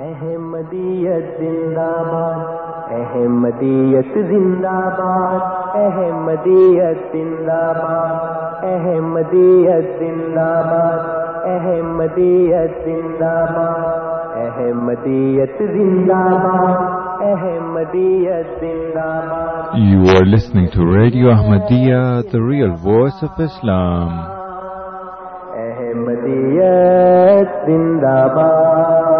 احمدیت زندہ باد احمدیت زندہ باد احمدیت زندہ باد احمدیت زندہ باد احمدیت زندہ باد احمدیت زندہ باد احمدیت زندہ باد You are listening to Radio Ahmadiyya, the real voice of Islam. احمدیت زندہ باد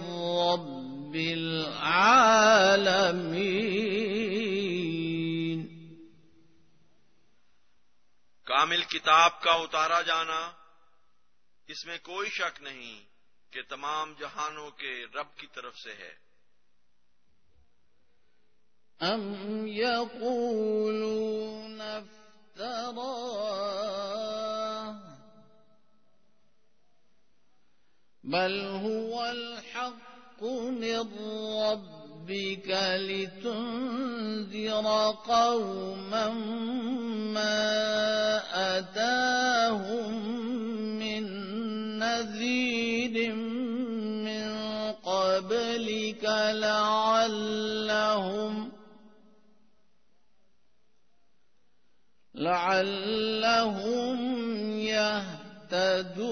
رب العالمين کامل کتاب کا اتارا جانا اس میں کوئی شک نہیں کہ تمام جہانوں کے رب کی طرف سے ہے۔ أم يقولون افتراه بل هو الحق من ربك لتنذر قوما ما أتاهم من نذير من قبلك لعلهم لعلهم يهتدون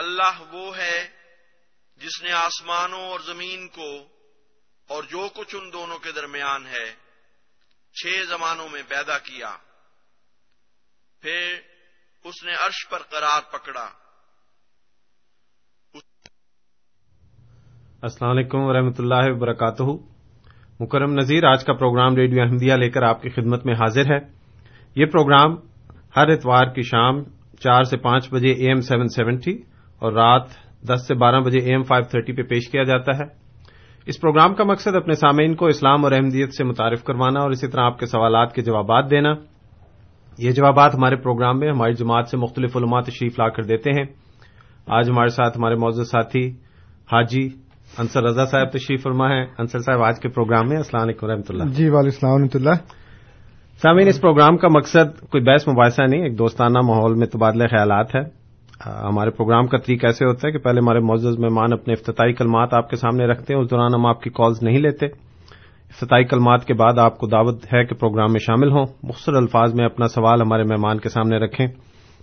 اللہ وہ ہے جس نے آسمانوں اور زمین کو اور جو کچھ ان دونوں کے درمیان ہے چھ زمانوں میں پیدا کیا۔ پھر اس نے عرش پر قرار پکڑا۔ السلام علیکم ورحمۃ اللہ وبرکاتہ۔ مکرم نذیر، آج کا پروگرام ریڈیو احمدیہ لے کر آپ کی خدمت میں حاضر ہے۔ یہ پروگرام ہر اتوار کی شام چار سے پانچ بجے اے ایم سیون سیونٹی اور رات دس سے بارہ بجے اے ایم فائیو تھرٹی پہ پیش کیا جاتا ہے۔ اس پروگرام کا مقصد اپنے سامعین کو اسلام اور احمدیت سے متعارف کروانا اور اسی طرح آپ کے سوالات کے جوابات دینا۔ یہ جوابات ہمارے پروگرام میں ہماری جماعت سے مختلف علماء تشریف لا کر دیتے ہیں۔ آج ہمارے ساتھ ہمارے معزز ساتھی حاجی انصر رضا صاحب تشریف فرما ہے انصر صاحب آج کے پروگرام میں السلام علیکم رحمۃ اللہ۔ جی وعلیکم السلام ورحمۃ اللہ۔ سامعین اس پروگرام کا مقصد کوئی بحث مباحثہ نہیں ایک دوستانہ ماحول میں تبادلہ خیالات ہے۔ ہمارے پروگرام کا طریقہ ایسے ہوتا ہے کہ پہلے ہمارے معزز مہمان اپنے افتتاحی کلمات آپ کے سامنے رکھتے ہیں، اس دوران ہم آپ کی کالز نہیں لیتے۔ افتتاحی کلمات کے بعد آپ کو دعوت ہے کہ پروگرام میں شامل ہوں۔ مختصر الفاظ میں اپنا سوال ہمارے مہمان کے سامنے رکھیں۔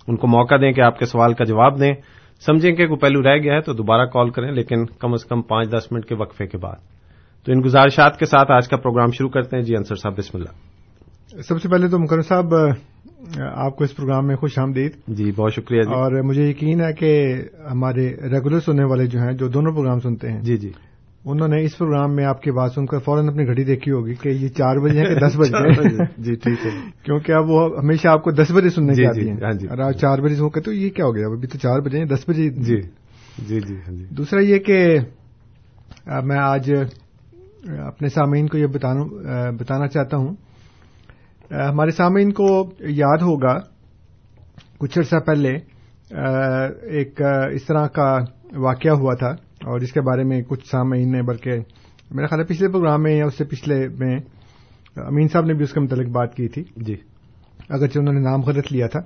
ان کو موقع دیں کہ آپ کے سوال کا جواب دیں۔ سمجھیں کہ کوئی پہلو رہ گیا ہے تو دوبارہ کال کریں، لیکن کم از کم پانچ دس منٹ کے وقفے کے بعد۔ تو ان گزارشات کے ساتھ آج کا پروگرام شروع کرتے ہیں۔ جی انصر صاحب، بسم اللہ۔ سب سے پہلے تو مکرم صاحب آپ کو اس پروگرام میں خوش آمدید۔ جی بہت شکریہ جی۔ اور مجھے یقین ہے کہ ہمارے ریگولر سننے والے جو ہیں جو دونوں پروگرام سنتے ہیں جی جی۔ انہوں نے اس پروگرام میں آپ کی بات سن کر فوراً اپنی گھڑی دیکھی ہوگی کہ یہ چار بجے ہیں کہ دس بجے ہیں۔ جی ٹھیک ہے۔ کیونکہ اب وہ ہمیشہ آپ کو دس بجے سننے جی، کی آتی جی، ہاں ہیں جی۔ اور آپ چار بجے سے وہ کہتے یہ کیا ہو گیا؟ ابھی تو چار بجے ہیں دس بجے جی جی جی ہاں جی۔ دوسرا یہ کہ میں آج اپنے سامعین کو یہ بتانا چاہتا ہوں ہمارے سامعین کو یاد ہوگا کچھ عرصہ پہلے ایک اس طرح کا واقعہ ہوا تھا اور اس کے بارے میں کچھ سامعین نے بلکہ میرا خیال ہے پچھلے پروگرام میں یا اس سے پچھلے میں امین صاحب نے بھی اس کے متعلق بات کی تھی۔ جی۔ اگرچہ انہوں نے نام غلط لیا تھا۔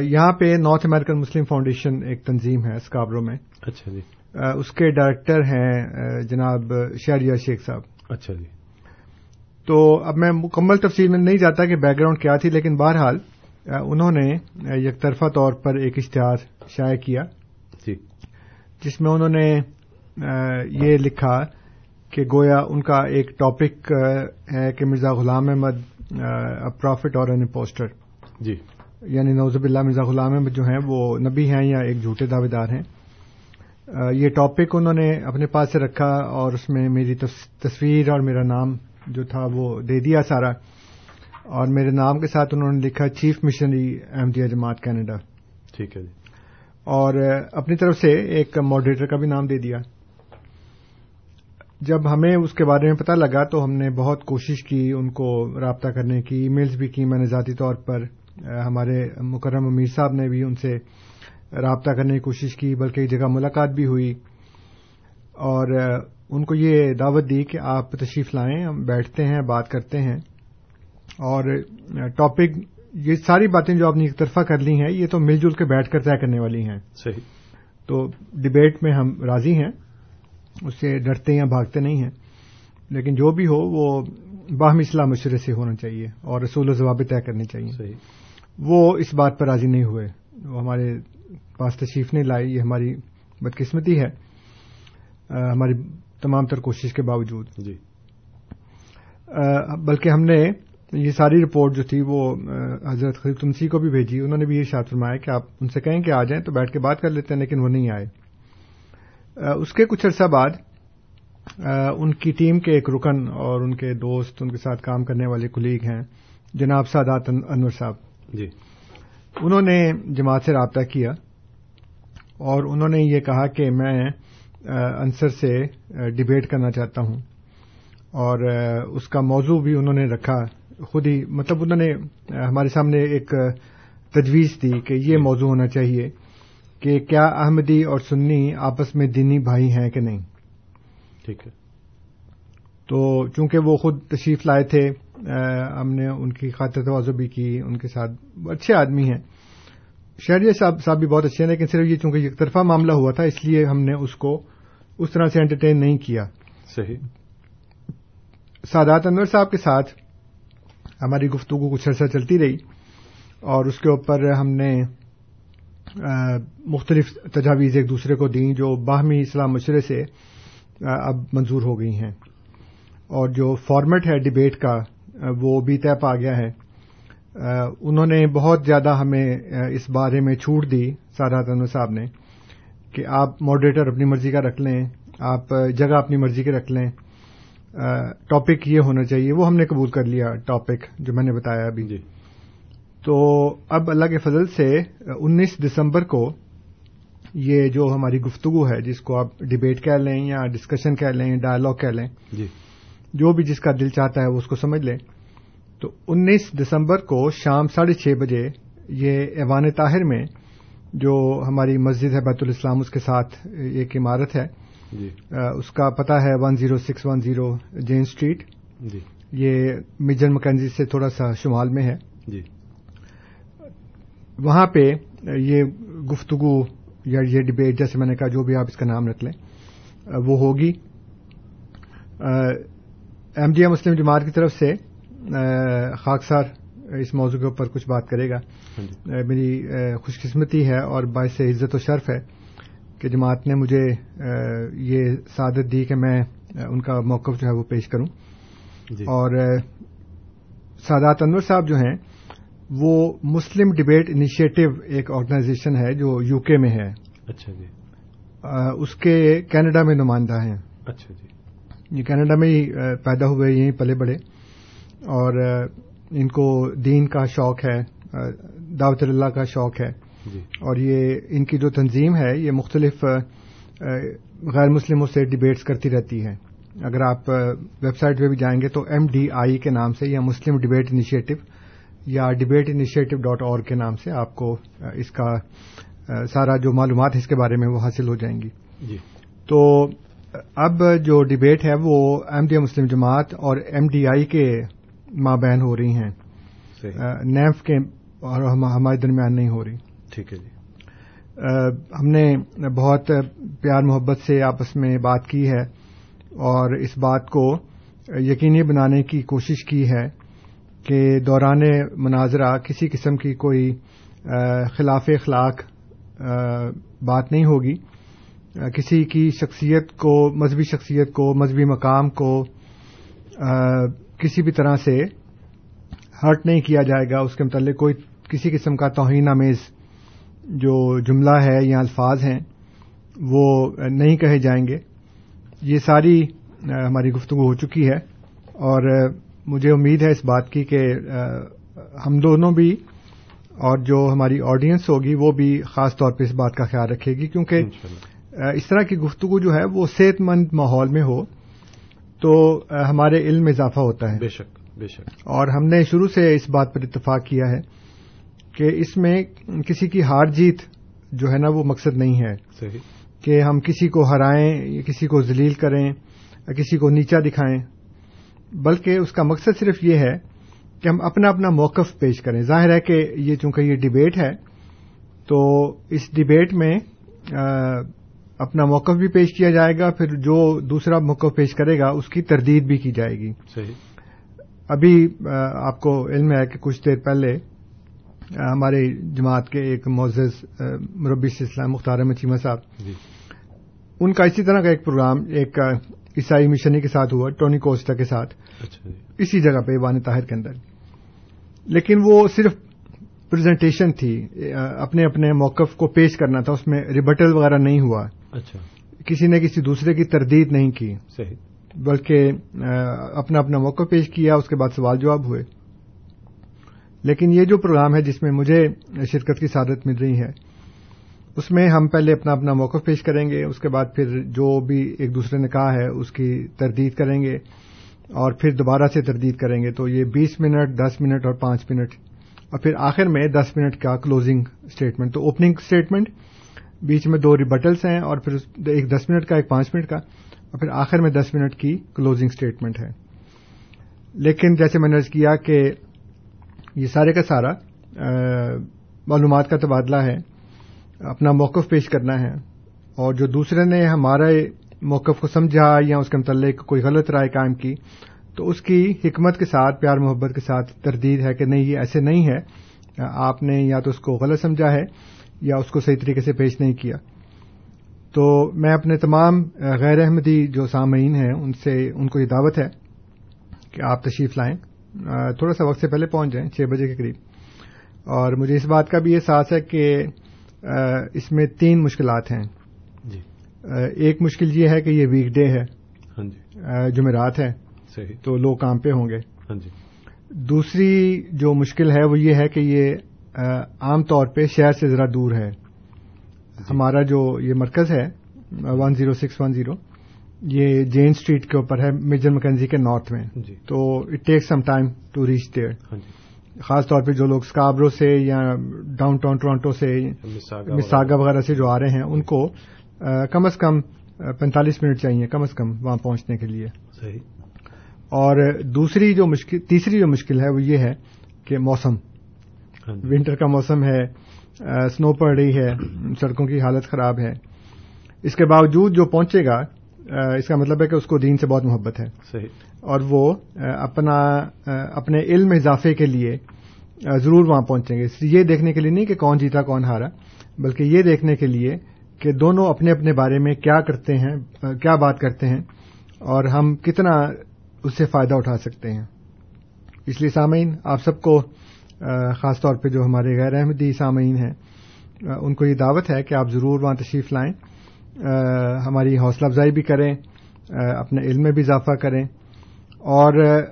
یہاں پہ نارتھ امریکن مسلم فاؤنڈیشن ایک تنظیم ہے اسکابرو میں۔ اچھا جی۔ اس کے ڈائریکٹر ہیں جناب شہریار شیخ صاحب۔ اچھا جی۔ تو اب میں مکمل تفصیل میں نہیں جاتا کہ بیک گراؤنڈ کیا تھی لیکن بہرحال انہوں نے یک طرفہ طور پر ایک اشتہار شائع کیا۔ جی۔ جس میں انہوں نے یہ لکھا کہ گویا ان کا ایک ٹاپک ہے کہ مرزا غلام احمد پروفٹ اور این پوسٹر جی۔ یعنی نوزب اللہ مرزا غلام احمد جو ہیں وہ نبی ہیں یا ایک جھوٹے دعوے دار ہیں۔ یہ ٹاپک انہوں نے اپنے پاس سے رکھا اور اس میں میری تصویر اور میرا نام جو تھا وہ دے دیا سارا۔ اور میرے نام کے ساتھ انہوں نے لکھا چیف مشنری احمدیہ جماعت کینیڈا۔ ٹھیک ہے جی۔ اور اپنی طرف سے ایک ماڈریٹر کا بھی نام دے دیا۔ جب ہمیں اس کے بارے میں پتہ لگا تو ہم نے بہت کوشش کی ان کو رابطہ کرنے کی ای میلز بھی کی میں نے ذاتی طور پر۔ ہمارے مکرم امیر صاحب نے بھی ان سے رابطہ کرنے کی کوشش کی بلکہ ایک جگہ ملاقات بھی ہوئی۔ اور ان کو یہ دعوت دی کہ آپ تشریف لائیں ہم بیٹھتے ہیں بات کرتے ہیں۔ اور ٹاپک یہ ساری باتیں جو آپ نے ایک طرفہ کر لی ہیں یہ تو مل جل کے بیٹھ کر طے کرنے والی ہیں۔ صحیح۔ تو ڈبیٹ میں ہم راضی ہیں۔ اس سے ڈرتے یا بھاگتے نہیں ہیں۔ لیکن جو بھی ہو وہ باہمی اصلاح مشورے سے ہونا چاہیے اور رسول و ضوابط طے کرنے چاہیے۔ صحیح۔ وہ اس بات پر راضی نہیں ہوئے۔ وہ ہمارے پاس تشریف نہیں لائی یہ ہماری بدقسمتی ہے۔ آ، ہماری تمام تر کوشش کے باوجود۔ جی۔ بلکہ ہم نے یہ ساری رپورٹ جو تھی وہ حضرت خلیف تمسی کو بھی بھیجی۔ انہوں نے بھی یہ ارشاد فرمایا کہ آپ ان سے کہیں کہ آ جائیں تو بیٹھ کے بات کر لیتے ہیں لیکن وہ نہیں آئے۔ اس کے کچھ عرصہ بعد ان کی ٹیم کے ایک رکن اور ان کے دوست ان کے ساتھ کام کرنے والے کلیگ ہیں جناب سادات ان- انور صاحب۔ جی۔ انہوں نے جماعت سے رابطہ کیا اور انہوں نے یہ کہا کہ میں انصر سے ڈبیٹ کرنا چاہتا ہوں۔ اور اس کا موضوع بھی انہوں نے رکھا۔ خود ہی مطلب انہوں نے ہمارے سامنے ایک تجویز دی کہ یہ موضوع ہونا چاہیے کہ کیا احمدی اور سنی آپس میں دینی بھائی ہیں کہ نہیں؟ ٹھیک ہے۔ تو چونکہ وہ خود تشریف لائے تھے ہم نے ان کی خاطر توازو بھی کی ان کے ساتھ اچھے آدمی ہیں۔ شہریہ صاحب صاحب بھی بہت اچھے ہیں لیکن صرف یہ چونکہ ایک طرفہ معاملہ ہوا تھا اس لیے ہم نے اس کو اس طرح سے انٹرٹین نہیں کیا۔ صحیح۔ سادات انور صاحب کے ساتھ ہماری گفتگو کچھ عرصہ چلتی رہی اور اس کے اوپر ہم نے مختلف تجاویز ایک دوسرے کو دیں جو باہمی اسلام مشرے سے اب منظور ہو گئی ہیں۔ اور جو فارمیٹ ہے ڈبیٹ کا وہ بھی طے پا گیا ہے۔ انہوں نے بہت زیادہ ہمیں اس بارے میں چھوٹ دی سادات انور صاحب نے۔ کہ آپ ماڈریٹر اپنی مرضی کا رکھ لیں آپ جگہ اپنی مرضی کے رکھ لیں ٹاپک یہ ہونا چاہیے وہ ہم نے قبول کر لیا ٹاپک جو میں نے بتایا ابھی۔ جی۔ تو اب اللہ کے فضل سے انیس دسمبر کو یہ جو ہماری گفتگو ہے جس کو آپ ڈبیٹ کہہ لیں یا ڈسکشن کہہ لیں ڈائلاگ کہہ لیں جی۔ جو بھی جس کا دل چاہتا ہے وہ اس کو سمجھ لیں۔ تو انیس دسمبر کو شام ساڑھے چھ بجے یہ ایوان طاہر میں جو ہماری مسجد ہے بیت الاسلام اس کے ساتھ ایک عمارت ہے۔ جی۔ اس کا پتا ہے one zero six one zero Jane Street جی۔ یہ میجر مکینزی سے تھوڑا سا شمال میں ہے۔ جی۔ وہاں پہ یہ گفتگو یا یہ ڈبیٹ جیسے میں نے کہا جو بھی آپ اس کا نام رکھ لیں وہ ہوگی۔ ایم ڈی اے مسلم جماعت کی طرف سے خاکسار اس موضوع کے اوپر کچھ بات کرے گا۔ میری خوش قسمتی ہے اور باعث عزت و شرف ہے کہ جماعت نے مجھے یہ سعادت دی کہ میں ان کا موقف جو ہے وہ پیش کروں۔ جی۔ اور سادات انور صاحب جو ہیں وہ مسلم ڈبیٹ انیشیٹو ایک آرگنائزیشن ہے جو یو کے میں ہے۔ اچھا جی۔ اس کے کینیڈا میں نمائندہ ہیں۔ اچھا جی۔ یہ کینیڈا میں ہی پیدا ہوئے یہیں پلے بڑے اور ان کو دین کا شوق ہے دعوت اللہ کا شوق ہے۔ جی۔ اور یہ ان کی جو تنظیم ہے یہ مختلف غیر مسلموں سے ڈبیٹس کرتی رہتی ہے اگر آپ ویب سائٹ پہ بھی جائیں گے تو ایم ڈی آئی کے نام سے یا مسلم ڈبیٹ انیشیٹو یا ڈبیٹ انیشیٹو ڈاٹ اور کے نام سے آپ کو اس کا سارا جو معلومات ہے اس کے بارے میں وہ حاصل ہو جائیں گی۔ جی۔ تو اب جو ڈبیٹ ہے وہ ایم ڈی مسلم جماعت اور ایم ڈی آئی کے مابین ہو رہی ہیں۔ نیف کے اور ہمارے درمیان نہیں ہو رہی۔ ٹھیک ہے جی۔ ہم نے بہت پیار محبت سے آپس میں بات کی ہے اور اس بات کو یقینی بنانے کی کوشش کی ہے کہ دوران مناظرہ کسی قسم کی کوئی خلاف اخلاق بات نہیں ہوگی۔ کسی کی شخصیت کو مذہبی شخصیت کو مذہبی مقام کو کسی بھی طرح سے ہرٹ نہیں کیا جائے گا اس کے متعلق کوئی کسی قسم کا توہین آمیز جو جملہ ہے یا الفاظ ہیں وہ نہیں کہے جائیں گے۔ یہ ساری ہماری گفتگو ہو چکی ہے اور مجھے امید ہے اس بات کی کہ ہم دونوں بھی اور جو ہماری آڈینس ہوگی وہ بھی خاص طور پہ اس بات کا خیال رکھے گی کیونکہ اس طرح کی گفتگو جو ہے وہ صحت مند ماحول میں ہو۔ تو ہمارے علم میں اضافہ ہوتا ہے۔ بے شک بے شک۔ اور ہم نے شروع سے اس بات پر اتفاق کیا ہے کہ اس میں کسی کی ہار جیت جو ہے نا وہ مقصد نہیں ہے۔ صحیح۔ کہ ہم کسی کو ہرائیں یا کسی کو ذلیل کریں کسی کو نیچا دکھائیں۔ بلکہ اس کا مقصد صرف یہ ہے کہ ہم اپنا اپنا موقف پیش کریں۔ ظاہر ہے کہ یہ چونکہ یہ ڈبیٹ ہے تو اس ڈبیٹ میں اپنا موقف بھی پیش کیا جائے گا پھر جو دوسرا موقف پیش کرے گا اس کی تردید بھی کی جائے گی۔ صحیح۔ ابھی آپ کو علم ہے کہ کچھ دیر پہلے ہمارے جماعت کے ایک معزز مربی اسلام مختار احمد چیمہ صاحب۔ جی۔ ان کا اسی طرح کا ایک پروگرام ایک عیسائی مشنی کے ساتھ ہوا ٹونی کوسٹا کے ساتھ۔ اچھا جی۔ اسی جگہ پہ وان طاہر کے اندر۔ لیکن وہ صرف پریزنٹیشن تھی اپنے اپنے موقف کو پیش کرنا تھا اس میں ریبٹل وغیرہ نہیں ہوا۔ اچھا۔ کسی نے کسی دوسرے کی تردید نہیں کی۔ صحیح۔ بلکہ اپنا اپنا موقع پیش کیا اس کے بعد سوال جواب ہوئے۔ لیکن یہ جو پروگرام ہے جس میں مجھے شرکت کی سعادت مل رہی ہے اس میں ہم پہلے اپنا اپنا موقف پیش کریں گے اس کے بعد پھر جو بھی ایک دوسرے نے کہا ہے اس کی تردید کریں گے اور پھر دوبارہ سے تردید کریں گے۔ تو یہ بیس منٹ دس منٹ اور پانچ منٹ اور پھر آخر میں دس منٹ کا کلوزنگ اسٹیٹمنٹ تو اوپننگ اسٹیٹمنٹ بیچ میں دو ریبٹلس ہیں اور پھر ایک دس منٹ کا، ایک پانچ منٹ کا، اور پھر آخر میں دس منٹ کی کلوزنگ اسٹیٹمنٹ ہے۔ لیکن جیسے میں نے کیا کہ یہ سارے کا سارا معلومات کا تبادلہ ہے۔ اپنا موقف پیش کرنا ہے۔ اور جو دوسرے نے ہمارے موقف کو سمجھا یا اس کے متعلق کوئی غلط رائے قائم کی، تو اس کی حکمت کے ساتھ، پیار محبت کے ساتھ تردید ہے کہ نہیں، یہ ایسے نہیں ہے۔ آپ نے یا تو اس کو غلط سمجھا ہے یا اس کو صحیح طریقے سے پیش نہیں کیا۔ تو میں اپنے تمام غیر احمدی جو سامعین ہیں ان سے ان کو یہ دعوت ہے کہ آپ تشریف لائیں۔ تھوڑا سا وقت سے پہلے پہنچ جائیں چھ بجے کے قریب۔ اور مجھے اس بات کا بھی احساس ہے کہ اس میں تین مشکلات ہیں۔ جی۔ ایک مشکل یہ ہے کہ یہ ویک ڈے ہے۔ ہاں جی۔ جمعرات ہے۔ صحیح۔ تو لوگ کام پہ ہوں گے۔ ہاں جی۔ دوسری جو مشکل ہے وہ یہ ہے کہ یہ عام طور پہ شہر سے ذرا دور ہے۔ ہمارا جو یہ مرکز ہے one zero six one zero یہ جین اسٹریٹ کے اوپر ہے میجر مکنزی کے نارتھ میں۔ جی۔ تو it take some time to reach there جی۔ خاص طور پہ جو لوگ اسکابرو سے یا ڈاؤن ٹاؤن ٹورانٹو سے مساگا وغیرہ۔ سے جو آ رہے ہیں ان کو کم از کم پینتالیس منٹ چاہیے کم از کم وہاں پہنچنے کے لیے۔ صحیح۔ اور دوسری جو مشکل تیسری جو مشکل ہے وہ یہ ہے کہ موسم۔ جی ونٹر کا موسم ہے سنو پڑ رہی ہے سڑکوں کی حالت خراب ہے۔ اس کے باوجود جو پہنچے گا اس کا مطلب ہے کہ اس کو دین سے بہت محبت ہے۔ صحیح۔ اور وہ اپنا اپنے علم اضافے کے لیے ضرور وہاں پہنچیں گے۔ اس لیے یہ دیکھنے کے لیے نہیں کہ کون جیتا کون ہارا بلکہ یہ دیکھنے کے لیے کہ دونوں اپنے اپنے بارے میں کیا کرتے ہیں کیا بات کرتے ہیں اور ہم کتنا اس سے فائدہ اٹھا سکتے ہیں۔ اس لیے سامعین آپ سب کو خاص طور پہ جو ہمارے غیر احمدی سامعین ہیں ان کو یہ دعوت ہے کہ آپ ضرور وہاں تشریف لائیں۔ ہماری حوصلہ افزائی بھی کریں اپنے علم میں بھی اضافہ کریں۔ اور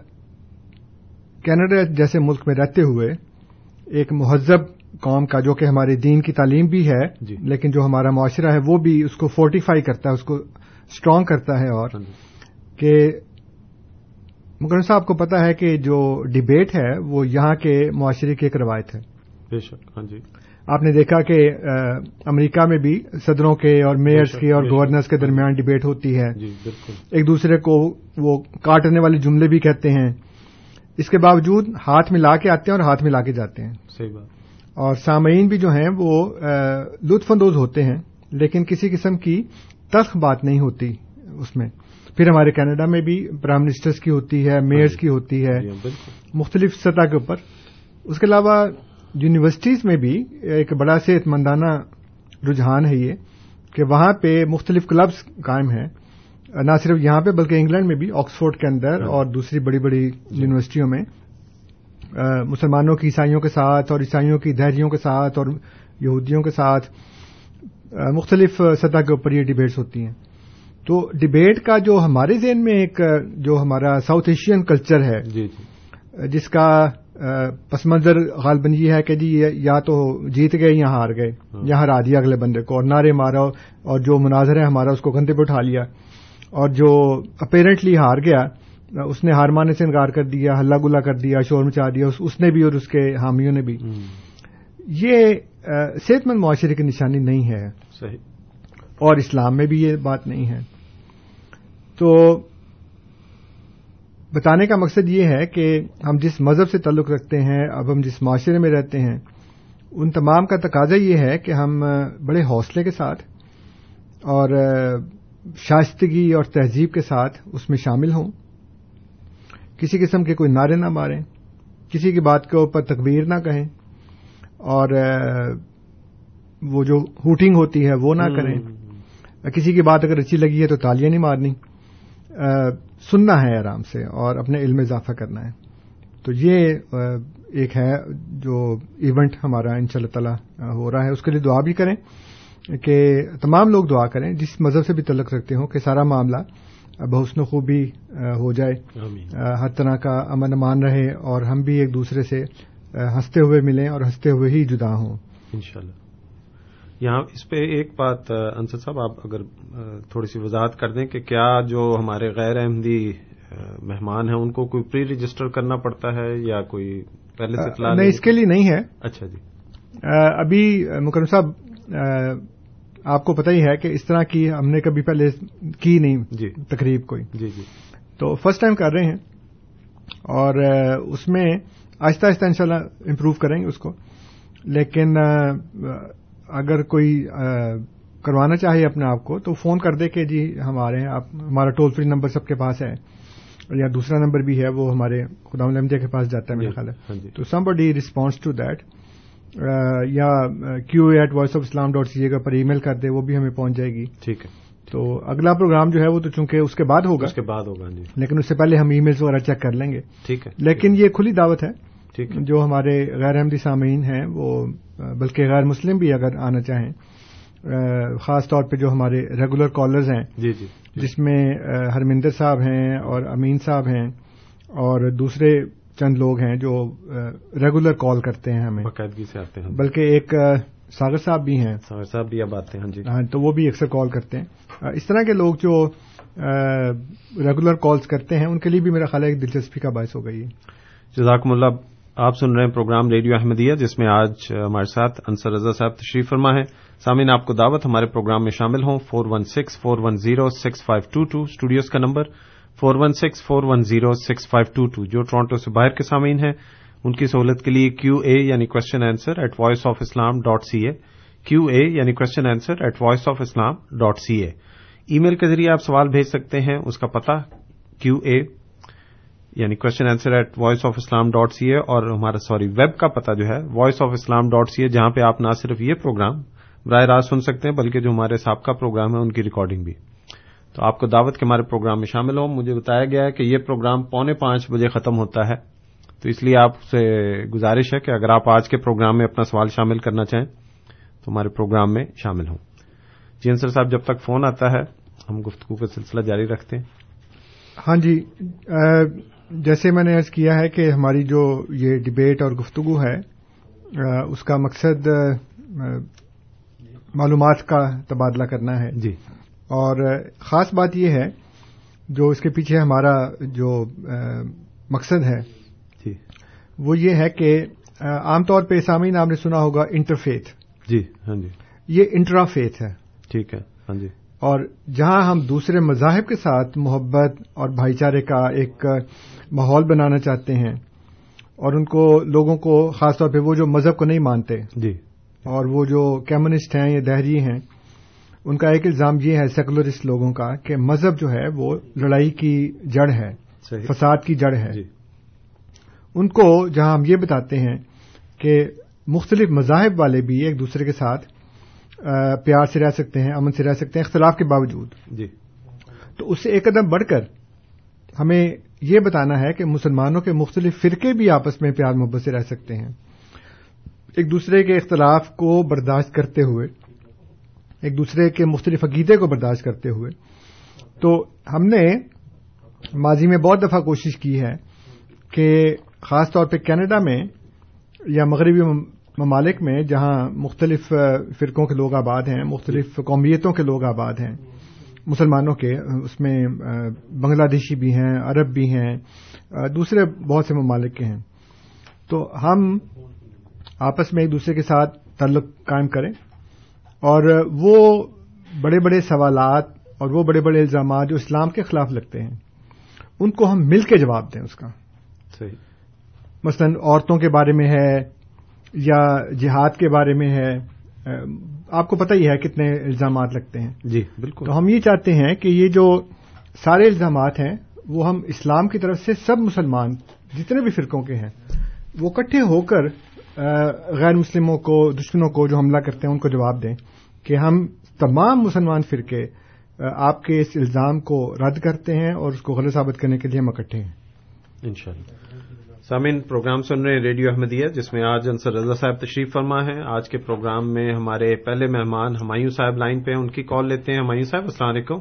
کینیڈا جیسے ملک میں رہتے ہوئے ایک مہذب قوم کا جو کہ ہمارے دین کی تعلیم بھی ہے جی۔ لیکن جو ہمارا معاشرہ ہے وہ بھی اس کو فورٹیفائی کرتا ہے اس کو اسٹرانگ کرتا ہے اور ہاں جی۔ کہ مکرم صاحب کو پتا ہے کہ جو ڈبیٹ ہے وہ یہاں کے معاشرے کی ایک روایت ہے۔ بے شک ہاں جی۔ آپ نے دیکھا کہ امریکہ میں بھی صدروں کے اور شک، کے اور۔ گورنرز کے درمیان ڈبیٹ ہوتی ہے۔ جی بالکل۔ ایک دوسرے کو وہ کاٹنے والے جملے بھی کہتے ہیں۔ اس کے باوجود ہاتھ ملا کے آتے ہیں اور ہاتھ ملا کے جاتے ہیں۔ صحیح بات۔ اور سامعین بھی جو ہیں وہ لطف اندوز ہوتے ہیں لیکن کسی قسم کی تلخ بات نہیں ہوتی اس میں۔ پھر ہمارے کینیڈا میں بھی پرائم منسٹرز کی ہوتی ہے میئرز کی ہوتی ہے۔ جی ہاں، مختلف سطح کے اوپر۔ اس کے علاوہ یونیورسٹیز میں بھی ایک بڑا صحت مندانہ رجحان ہے یہ کہ وہاں پہ مختلف کلبز قائم ہیں۔ نہ صرف یہاں پہ بلکہ انگلینڈ میں بھی آکسفورڈ کے اندر اور دوسری بڑی بڑی یونیورسٹیوں میں۔ مسلمانوں کی عیسائیوں کے ساتھ اور عیسائیوں کی دہریوں کے ساتھ اور یہودیوں کے ساتھ مختلف سطح کے اوپر یہ ڈبیٹس ہوتی ہیں۔ تو ڈبیٹ کا جو ہمارے ذہن میں ایک جو ہمارا ساؤتھ ایشین کلچر ہے جی جی۔ جس کا پس منظر غالباً یہ ہے کہ جی یا تو جیت گئے یا ہار گئے۔ یا ہرا دیا اگلے بندے کو اور نعرے مارا اور جو مناظر ہے ہمارا اس کو کندھے پہ اٹھا لیا۔ اور جو اپیرنٹلی ہار گیا اس نے ہار مانے سے انکار کر دیا ہلا گلا کر دیا شور مچا دیا اس نے بھی اور اس کے حامیوں نے بھی۔ یہ صحت مند معاشرے کی نشانی نہیں ہے۔ صحیح۔ اور اسلام میں بھی یہ بات نہیں ہے۔ تو بتانے کا مقصد یہ ہے کہ ہم جس مذہب سے تعلق رکھتے ہیں اب ہم جس معاشرے میں رہتے ہیں ان تمام کا تقاضا یہ ہے کہ ہم بڑے حوصلے کے ساتھ اور شائستگی اور تہذیب کے ساتھ اس میں شامل ہوں۔ کسی قسم کے کوئی نعرے نہ ماریں کسی کی بات کے اوپر تکبیر نہ کہیں اور وہ جو ہوٹنگ ہوتی ہے وہ نہ کریں۔ کسی کی بات اگر اچھی لگی ہے تو تالیاں نہیں مارنی۔ سننا ہے آرام سے اور اپنے علم میں اضافہ کرنا ہے۔ تو یہ ایک ہے جو ایونٹ ہمارا ان شاء اللہ تعالی ہو رہا ہے۔ اس کے لیے دعا بھی کریں کہ تمام لوگ دعا کریں جس مذہب سے بھی تعلق رکھتے ہوں کہ سارا معاملہ بحسن و خوبی ہو جائے۔ ہر طرح کا امن امان رہے اور ہم بھی ایک دوسرے سے ہنستے ہوئے ملیں اور ہنستے ہوئے ہی جدا ہوں۔ انشاءاللہ۔ یہاں اس پہ ایک بات انصر صاحب آپ اگر تھوڑی سی وضاحت کر دیں کہ کیا جو ہمارے غیر احمدی مہمان ہیں ان کو کوئی پری رجسٹر کرنا پڑتا ہے یا کوئی پہلے سے اطلاع نہیں اس کے لیے نہیں ہے۔ اچھا جی۔ ابھی مکرم صاحب آپ کو پتہ ہی ہے کہ اس طرح کی ہم نے کبھی پہلے کی نہیں جی۔ تقریب کوئی۔ جی جی۔ تو فرسٹ ٹائم کر رہے ہیں اور اس میں آہستہ آہستہ انشاءاللہ امپروو کریں گے اس کو۔ لیکن اگر کوئی کروانا چاہے اپنے آپ کو تو فون کر دے کہ جی ہم آ رہے ہیں آپ ہمارا ٹول فری نمبر سب کے پاس ہے یا دوسرا نمبر بھی ہے وہ ہمارے خدا الحمدیہ کے پاس جاتا ہے میرا خیال ہے۔ تو somebody response to that یا Q at Voice of Islam dot C A کا پر ای میل کر دے وہ بھی ہمیں پہنچ جائے گی۔ ٹھیک ہے۔ تو اگلا پروگرام جو ہے وہ تو چونکہ اس کے بعد ہوگا اس کے بعد ہوگا جی۔ لیکن اس سے پہلے ہم ای میلز وغیرہ چیک کر لیں گے۔ ٹھیک ہے۔ لیکن یہ کھلی دعوت ہے۔ جو ہمارے غیر احمدی سامعین ہیں وہ بلکہ غیر مسلم بھی اگر آنا چاہیں خاص طور پہ جو ہمارے ریگولر کالرز ہیں جی جی جس میں ہرمندر صاحب ہیں اور امین صاحب ہیں اور دوسرے چند لوگ ہیں جو ریگولر کال کرتے ہیں ہمیں۔ باقاعدگی سے آتے ہیں۔ بلکہ ایک ساگر صاحب بھی ہیں۔ ساگر صاحب بھی اب آتے ہیں جی۔ ہاں تو وہ بھی اکثر کال کرتے ہیں۔ اس طرح کے لوگ جو ریگولر کالز کرتے ہیں ان کے لیے بھی میرا خیال ہے ایک دلچسپی کا باعث ہو گئی ہے۔ جزاکم اللہ آپ سن رہے ہیں پروگرام ریڈیو احمدیہ، جس میں آج ہمارے ساتھ انصر رضا صاحب تشریف فرما ہے سامعین، آپ کو دعوت ہمارے پروگرام میں شامل ہوں۔ Four one six four one zero six five two two studios کا number four one six four one zero six five two two جو ٹورانٹو سے باہر کے سامعین ہیں۔ ان کی سہولت کے لیے کیو اے یعنی question answer at Voice of Islam dot C A Q A یعنی question answer at Voice of Islam dot C A email کے ذریعے آپ سوال بھیج سکتے ہیں۔ اس کا پتا کیو اے یعنی question answer at Voice of Islam dot C A اور ہمارا سوری ویب کا پتا جو ہے Voice of Islam dot C A جہاں پہ آپ نہ صرف یہ پروگرام براہ راست سن سکتے ہیں، بلکہ جو ہمارے سابقہ پروگرام ہے ان کی ریکارڈنگ بھی۔ تو آپ کو دعوت کے ہمارے پروگرام میں شامل ہوں۔ مجھے بتایا گیا ہے کہ یہ پروگرام پونے پانچ بجے ختم ہوتا ہے۔ تو اس لیے آپ سے گزارش ہے کہ اگر آپ آج کے پروگرام میں اپنا سوال شامل کرنا چاہیں، تو ہمارے پروگرام میں شامل ہوں۔ جی انصر صاحب، جب تک فون آتا ہے، ہم گفتگو کا سلسلہ جاری رکھتے ہیں۔ ہاں جی جیسے میں نے عرض کیا ہے کہ ہماری جو یہ ڈبیٹ اور گفتگو ہے اس کا مقصد معلومات کا تبادلہ کرنا ہے۔ جی۔ اور خاص بات یہ ہے جو اس کے پیچھے ہمارا جو مقصد ہے جی۔ وہ یہ ہے کہ عام طور پہ سامعین آپ نے سنا ہوگا انٹرفیتھ۔ جی ہاں جی۔ یہ انٹرافیتھ ہے۔ ٹھیک ہے ہاں جی۔ اور جہاں ہم دوسرے مذاہب کے ساتھ محبت اور بھائی چارے کا ایک ماحول بنانا چاہتے ہیں اور ان کو لوگوں کو خاص طور پہ وہ جو مذہب کو نہیں مانتے جی۔ اور وہ جو کمیونسٹ ہیں یا دہری ہیں ان کا ایک الزام یہ ہے سیکولرسٹ لوگوں کا کہ مذہب جو ہے وہ لڑائی کی جڑ ہے صحیح۔ فساد کی جڑ ہے۔ جی۔ ان کو جہاں ہم یہ بتاتے ہیں کہ مختلف مذاہب والے بھی ایک دوسرے کے ساتھ پیار سے رہ سکتے ہیں امن سے رہ سکتے ہیں اختلاف کے باوجود۔ جی۔ تو اس سے ایک قدم بڑھ کر ہمیں یہ بتانا ہے کہ مسلمانوں کے مختلف فرقے بھی آپس میں پیار محبت سے رہ سکتے ہیں۔ ایک دوسرے کے اختلاف کو برداشت کرتے ہوئے ایک دوسرے کے مختلف عقیدے کو برداشت کرتے ہوئے تو ہم نے ماضی میں بہت دفعہ کوشش کی ہے کہ خاص طور پہ کینیڈا میں یا مغربی ممالک میں جہاں مختلف فرقوں کے لوگ آباد ہیں مختلف قومیتوں کے لوگ آباد ہیں مسلمانوں کے اس میں بنگلہ دیشی بھی ہیں عرب بھی ہیں دوسرے بہت سے ممالک کے ہیں۔ تو ہم آپس میں ایک دوسرے کے ساتھ تعلق قائم کریں اور وہ بڑے بڑے سوالات اور وہ بڑے بڑے الزامات جو اسلام کے خلاف لگتے ہیں ان کو ہم مل کے جواب دیں اس کا۔ صحیح۔ مثلا عورتوں کے بارے میں ہے یا جہاد کے بارے میں ہے آپ کو پتہ ہی ہے کتنے الزامات لگتے ہیں۔ جی بالکل۔ تو ہم یہ چاہتے ہیں کہ یہ جو سارے الزامات ہیں وہ ہم اسلام کی طرف سے سب مسلمان جتنے بھی فرقوں کے ہیں وہ اکٹھے ہو کر غیر مسلموں کو دشمنوں کو جو حملہ کرتے ہیں ان کو جواب دیں کہ ہم تمام مسلمان فرقے آپ کے اس الزام کو رد کرتے ہیں اور اس کو غلط ثابت کرنے کے لیے ہم اکٹھے ہیں۔ انشاءاللہ۔ سامعین پروگرام سن رہے ہیں ریڈیو احمدیہ جس میں آج انصر رضا صاحب تشریف فرما ہے آج کے پروگرام میں ہمارے پہلے مہمان ہمایوں صاحب لائن پہ ان کی کال لیتے ہیں۔ ہمایوں صاحب السلام علیکم۔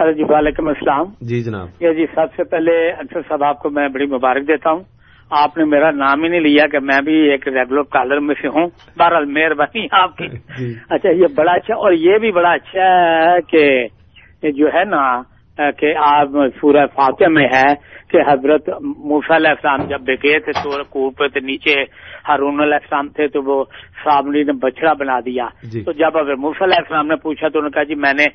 ارے جی وعلیکم السلام۔ جی جناب۔ یہ جی سب سے پہلے اکثر صاحب آپ کو میں بڑی مبارک دیتا ہوں۔ آپ نے میرا نام ہی نہیں لیا کہ میں بھی ایک ریگولر کالر میں سے ہوں۔ بہرحال مہربانی آپ کی۔ اچھا یہ بڑا اچھا اور یہ بھی بڑا اچھا ہے کہ جو ہے نا کہ آپ سورہ فاتح میں ہے کہ حضرت موسیٰ علیہ السلام جب گئے تھے تو کوپ پہ نیچے ہارون علیہ السلام تھے تو وہ سامنی نے بچڑا بنا دیا۔ جی۔ تو جب اگر موسیٰ علیہ السلام نے پوچھا تو انہوں نے کہا جی میں نے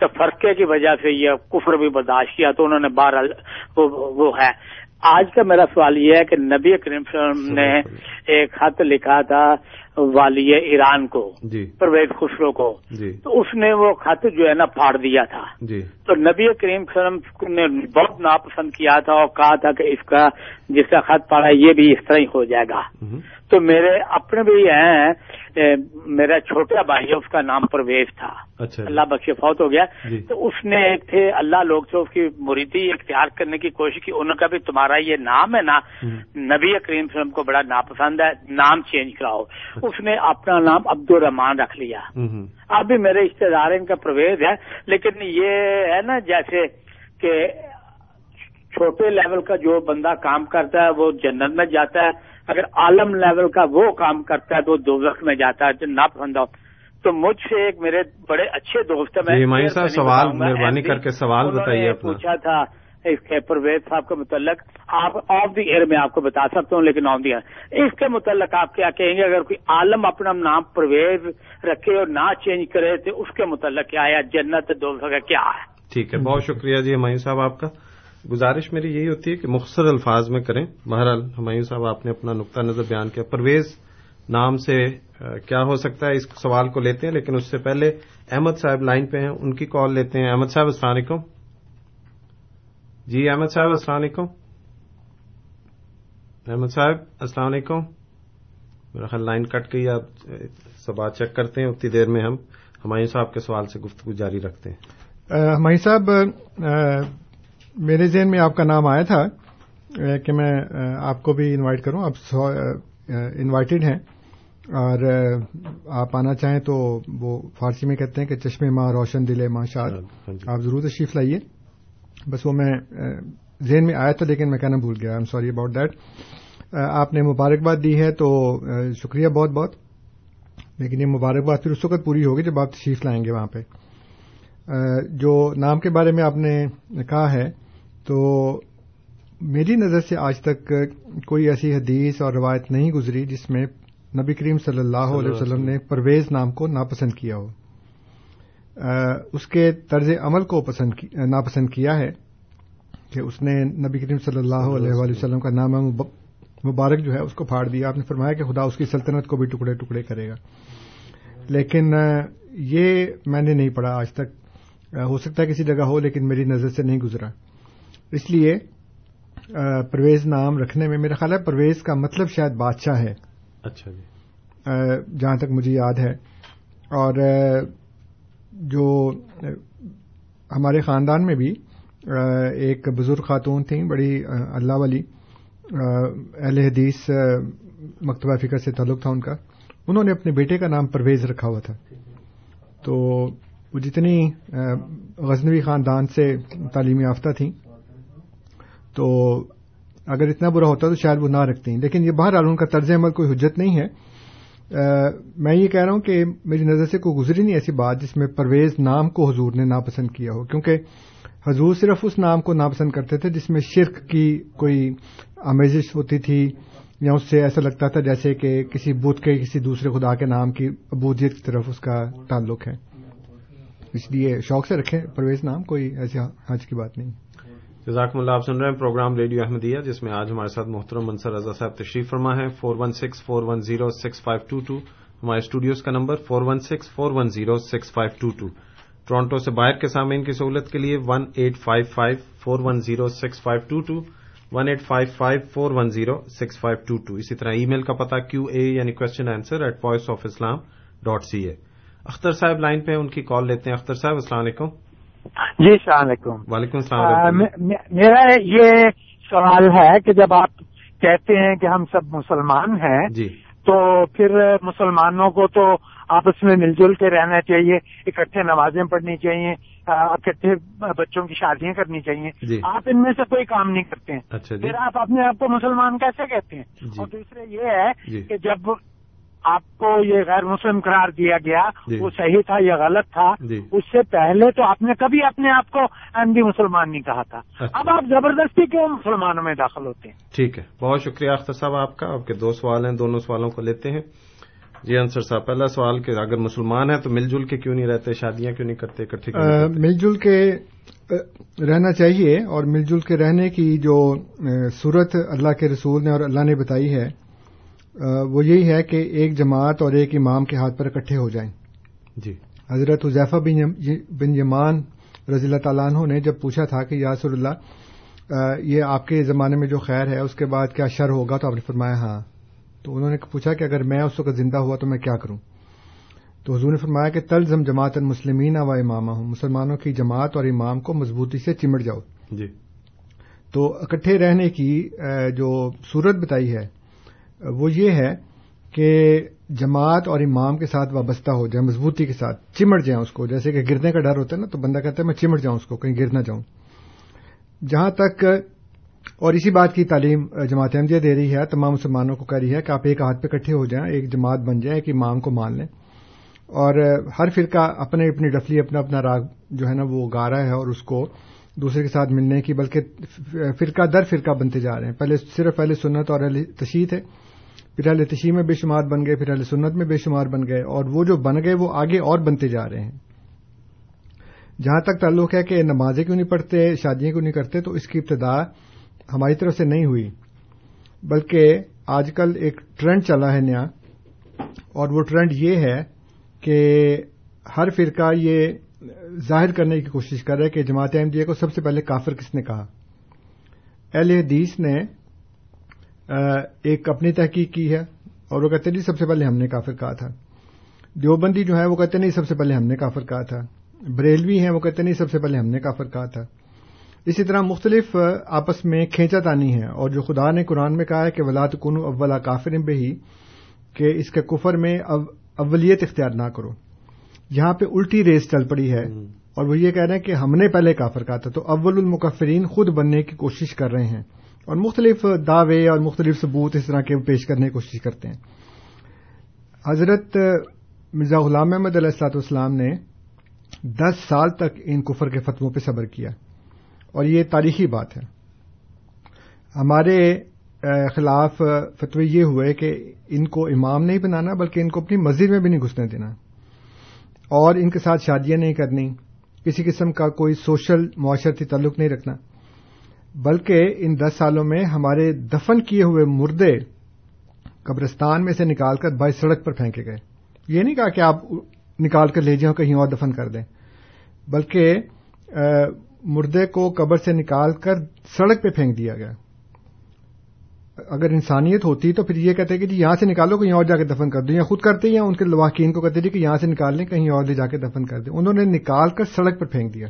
تفرقے کی وجہ سے یہ کفر بھی برداشت کیا تو انہوں نے بہرحال وہ, ہے۔ آج کا میرا سوال یہ ہے کہ نبی کریم نے ایک خط لکھا تھا والی ایران کو جی۔ پرویز خسرو کو۔ جی۔ تو اس نے وہ خط جو ہے نا پھاڑ دیا تھا۔ جی۔ تو نبی کریم صلی اللہ علیہ وسلم نے بہت ناپسند کیا تھا اور کہا تھا کہ اس کا جس کا خط پڑا یہ بھی اس طرح ہی ہو جائے گا۔ تو میرے اپنے بھی ہیں میرا چھوٹا بھائی ہے اس کا نام پرویز تھا۔ اچھا جی۔ اللہ بخش فوت ہو گیا۔ جی۔ تو اس نے ایک تھے اللہ لوگ سے اس کی مریدی اختیار کرنے کی کوشش کی انہوں کہا بھی تمہارا یہ نام ہے نا۔ نبی کریم وسلم کو بڑا ناپسند ہے نام چینج کراؤ۔ اس نے اپنا نام عبد الرحمان رکھ لیا۔ اب بھی میرے رشتے دار ان کا پرویز ہے۔ لیکن یہ ہے نا جیسے کہ چھوٹے لیول کا جو بندہ کام کرتا ہے وہ جنت میں جاتا ہے۔ اگر عالم لیول کا وہ کام کرتا ہے تو وہ دوزخ میں جاتا ہے جو ناپسند ہو تو مجھ سے ایک میرے بڑے اچھے دوست ہیں میں جی، صاحب، سوال مہربانی کر کے سوال بتائیے۔ پوچھا تھا اس کے پرویز صاحب کے متعلق۔ آپ آف دی ایئر میں آپ کو بتا سکتا ہوں لیکن آن دی ایئر اس کے متعلق آپ کیا کہیں گے؟ اگر کوئی عالم اپنا نام پرویز رکھے اور نہ چینج کرے تو اس کے متعلق کیا ہے؟ جنت دو کا کیا ہے؟ ٹھیک ہے بہت شکریہ جی ہمایوں صاحب آپ کا۔ گزارش میری یہی ہوتی ہے کہ مختصر الفاظ میں کریں۔ بہرحال، ہمایوں صاحب، آپ نے اپنا نقطہ نظر بیان کیا۔ پرویز نام سے کیا ہو سکتا ہے؟ اس سوال کو لیتے ہیں، لیکن اس سے پہلے احمد صاحب لائن پہ ہیں، ان کی کال لیتے ہیں۔ احمد صاحب، السلام علیکم۔ جی احمد صاحب، السلام علیکم۔ احمد صاحب، السلام علیکم۔ میرا خیال لائن کٹ گئی، آپ سوال چیک کرتے ہیں۔ اتنی دیر میں ہم ہمایوں صاحب کے سوال سے گفتگو جاری رکھتے ہیں۔ ہمائی صاحب میرے ذہن میں آپ کا نام آیا تھا کہ میں آپ کو بھی انوائٹ کروں۔ آپ انوائٹڈ ہیں۔ اور آپ آنا چاہیں تو وہ فارسی میں کہتے ہیں کہ چشمے ماں روشن دل ماں شاد۔ ہاں جی۔ آپ ضرور تشریف لائیے۔ بس وہ میں ذہن میں آیا تھا لیکن میں کہنا بھول گیا۔ I am sorry about that آپ نے مبارکباد دی ہے تو شکریہ بہت بہت۔ لیکن یہ مبارکباد پھر اس وقت پوری ہوگی جب آپ تشریف لائیں گے وہاں پہ۔ جو نام کے بارے میں آپ نے کہا ہے تو میری نظر سے آج تک کوئی ایسی حدیث اور روایت نہیں گزری جس میں نبی کریم صلی اللہ علیہ وسلم نے پرویز نام کو ناپسند کیا ہو۔ اس کے طرز عمل کو پسند ناپسند کیا ہے کہ اس نے نبی کریم صلی اللہ علیہ وآلہ وسلم۔ کا نام مب- مبارک جو ہے اس کو پھاڑ دیا۔ آپ نے فرمایا کہ خدا اس کی سلطنت کو بھی ٹکڑے ٹکڑے کرے گا۔ لیکن یہ میں نے نہیں پڑھا آج تک۔ ہو سکتا ہے کسی جگہ ہو لیکن میری نظر سے نہیں گزرا۔ اس لیے پرویز نام رکھنے میں میرا خیال ہے پرویز کا مطلب شاید بادشاہ ہے۔ اچھا جی۔ جہاں تک مجھے یاد ہے۔ اور جو ہمارے خاندان میں بھی ایک بزرگ خاتون تھیں بڑی اللہ والی اہل حدیث مکتبہ فکر سے تعلق تھا ان کا۔ انہوں نے اپنے بیٹے کا نام پرویز رکھا ہوا تھا۔ تو وہ جتنی غزنوی خاندان سے تعلیمی یافتہ تھیں تو اگر اتنا برا ہوتا تو شاید وہ نہ رکھتی لیکن یہ بہرحال ان کا طرز عمل کوئی حجت نہیں ہے۔ آ، میں یہ کہہ رہا ہوں کہ میری نظر سے کوئی گزری نہیں ایسی بات جس میں پرویز نام کو حضور نے ناپسند کیا ہو کیونکہ حضور صرف اس نام کو ناپسند کرتے تھے جس میں شرک کی کوئی آمیزش ہوتی تھی یا اس سے ایسا لگتا تھا جیسے کہ کسی بت کے کسی دوسرے خدا کے نام کی عبودیت کی طرف اس کا تعلق ہے۔ اس لیے شوق سے رکھیں پرویز نام کوئی ایسی حج کی بات نہیں۔ جزاکم اللہ، آپ سن رہے ہیں پروگرام ریڈیو احمدیہ، جس میں آج ہمارے ساتھ محترم منصر رضا صاحب تشریف فرما ہے four one six four one zero six five two two ہمارے اسٹوڈیوز کا number four one six four one zero six five two two Toronto سے باہر کے سامعین کی سہولت کے لیے one eight five five four one zero six five two two one eight five five four one zero six five two two اسی طرح ای میل کا پتا کیو اے یعنی question answer at Voice of Islam dot C A Akhtar صاحب line پہ ان کی کال لیتے ہیں۔ اختر صاحب، السلام علیکم۔ جی السلام علیکم۔ وعلیکم السلام میرا یہ سوال ہے کہ جب آپ کہتے ہیں کہ ہم سب مسلمان ہیں جی۔ تو پھر مسلمانوں کو تو آپس میں مل جل کے رہنا چاہیے اکٹھے نمازیں پڑھنی چاہیے اکٹھے بچوں کی شادیاں کرنی چاہیے۔ جی۔ آپ ان میں سے کوئی کام نہیں کرتے ہیں۔ اچھا جی۔ پھر آپ اپنے آپ کو مسلمان کیسے کہتے ہیں؟ جی۔ اور دوسرے یہ ہے۔ کہ جب آپ کو یہ غیر مسلم قرار دیا گیا جی۔ وہ صحیح تھا یا غلط تھا جی۔ اس سے پہلے تو آپ نے کبھی اپنے آپ کو احمدی مسلمان نہیں کہا تھا اچھا۔ اب آپ زبردستی کیوں مسلمانوں میں داخل ہوتے ہیں ٹھیک ہے بہت شکریہ اختر صاحب آپ کا آپ کے دو سوال ہیں دونوں سوالوں کو لیتے ہیں جی انصر صاحب پہلا سوال کہ اگر مسلمان ہیں تو مل جل کے کیوں نہیں رہتے شادیاں کیوں نہیں کرتے اکٹھے؟ مل جل کے رہنا چاہیے اور مل جل کے رہنے کی جو صورت اللہ کے رسول نے اور اللہ نے بتائی ہے وہ یہی ہے کہ ایک جماعت اور ایک امام کے ہاتھ پر اکٹھے ہو جائیں۔ جی۔ حضرت حذیفہ بن یم- بن یمان رضی اللہ تعالیٰ عنہ نے جب پوچھا تھا کہ یا رسول اللہ یہ آپ کے زمانے میں جو خیر ہے اس کے بعد کیا شر ہوگا؟ تو آپ نے فرمایا ہاں۔ تو انہوں نے پوچھا کہ اگر میں اس وقت زندہ ہوا تو میں کیا کروں؟ تو حضور نے فرمایا کہ تلزم جماعت المسلمین و امامہ ہوں۔ مسلمانوں کی جماعت اور امام کو مضبوطی سے چمٹ جاؤ۔ جی۔ تو اکٹھے رہنے کی جو صورت بتائی ہے وہ یہ ہے کہ جماعت اور امام کے ساتھ وابستہ ہو جائیں، مضبوطی کے ساتھ چمٹ جائیں اس کو۔ جیسے کہ گرنے کا ڈر ہوتا ہے نا، تو بندہ کہتا ہے میں چمٹ جاؤں اس کو، کہیں گر نہ جاؤں جہاں تک، اور اسی بات کی تعلیم جماعت احمدیہ دے رہی ہے، تمام مسلمانوں کو کہہ رہی ہے کہ آپ ایک ہاتھ پہ اکٹھے ہو جائیں، ایک جماعت بن جائیں ایک امام کو مان لیں۔ اور ہر فرقہ اپنے اپنی ڈفلی، اپنا اپنا راگ جو ہے نا، وہ گا رہا ہے اور اس کو دوسرے کے ساتھ ملنے کی، بلکہ فرقہ در فرقہ بنتے جا رہے ہیں۔ پہلے صرف اہل سنت اور اہل تشیع تھے پھر اہل تشیع میں بے شمار بن گئے، پھر اہل سنت میں بے شمار بن گئے اور وہ جو بن گئے وہ آگے اور بنتے جا رہے ہیں۔ جہاں تک تعلق ہے کہ نمازیں کیوں نہیں پڑھتے، شادیاں کیوں نہیں کرتے، تو اس کی ابتدا ہماری طرف سے نہیں ہوئی۔ بلکہ آج کل ایک ٹرینڈ چلا ہے نیا، اور وہ ٹرینڈ یہ ہے کہ ہر فرقہ یہ ظاہر کرنے کی کوشش کر رہا ہے کہ جماعت احمدیہ کو سب سے پہلے کافر کس نے کہا؟ اہل حدیث نے ایک اپنی تحقیق کی ہے اور وہ کہتے ہیں جی سب سے پہلے ہم نے کافر کہا تھا۔ دیوبندی جو ہے وہ کہتے نہیں سب سے پہلے ہم نے کافر کہا تھا۔ بریلوی ہیں وہ کہتے نہیں سب سے پہلے ہم نے کافر کہا تھا۔ اسی طرح مختلف آپس میں کھینچا تانی ہے اور جو خدا نے قرآن میں کہا ہے کہ ولاد کن اولا کافر بے ہی کہ اس کے کفر میں اولیت اختیار نہ کرو۔ یہاں پہ الٹی ریس چل پڑی ہے۔ اور وہ یہ کہہ رہے ہیں کہ ہم نے پہلے کافر کہا تھا تو اول المکفرین خود بننے کی کوشش کر رہے ہیں۔ اور مختلف دعوے اور مختلف ثبوت اس طرح کے پیش کرنے کی کوشش کرتے ہیں۔ حضرت مرزا غلام احمد علیہ السلاط والسلام نے دس سال تک ان کفر کے فتووں پہ صبر کیا۔ اور یہ تاریخی بات ہے۔ ہمارے خلاف فتوے یہ ہوئے کہ ان کو امام نہیں بنانا بلکہ ان کو اپنی مسجد میں بھی نہیں گھسنے دینا۔ اور ان کے ساتھ شادیاں نہیں کرنی۔ کسی قسم کا کوئی سوشل معاشرتی تعلق نہیں رکھنا۔ بلکہ ان دس سالوں میں ہمارے دفن کیے ہوئے مردے قبرستان میں سے نکال کر بائی سڑک پر پھینکے گئے۔ یہ نہیں کہا کہ آپ نکال کر لے جائیں کہیں اور دفن کر دیں، بلکہ مردے کو قبر سے نکال کر سڑک پہ پھینک دیا گیا۔ اگر انسانیت ہوتی تو پھر یہ کہتے کہ جی یہاں سے نکالو، کہیں اور جا کے دفن کر دو، یا خود کرتے یا ان کے لواحقین کو کہتے جی کہ یہاں سے نکال لیں، کہیں اور لے جا کے دفن کر دیں۔ انہوں نے نکال کر سڑک پر پھینک دیا۔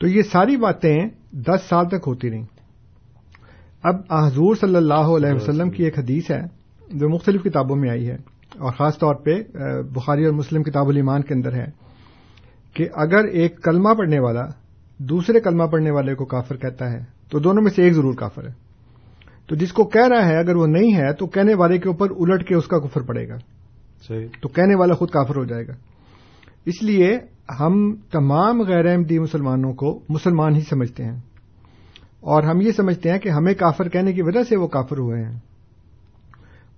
تو یہ ساری باتیں دس سال تک ہوتی رہیں۔ اب حضور صلی اللہ علیہ وسلم کی ایک حدیث ہے جو مختلف کتابوں میں آئی ہے اور خاص طور پہ بخاری اور مسلم کتاب الایمان کے اندر ہے کہ اگر ایک کلمہ پڑھنے والا دوسرے کلمہ پڑھنے والے کو کافر کہتا ہے تو دونوں میں سے ایک ضرور کافر ہے۔ تو جس کو کہہ رہا ہے اگر وہ نہیں ہے تو کہنے والے کے اوپر الٹ کے اس کا کفر پڑے گا۔ صحیح۔ تو کہنے والا خود کافر ہو جائے گا۔ اس لیے ہم تمام غیر احمدی مسلمانوں کو مسلمان ہی سمجھتے ہیں۔ اور ہم یہ سمجھتے ہیں کہ ہمیں کافر کہنے کی وجہ سے وہ کافر ہوئے ہیں۔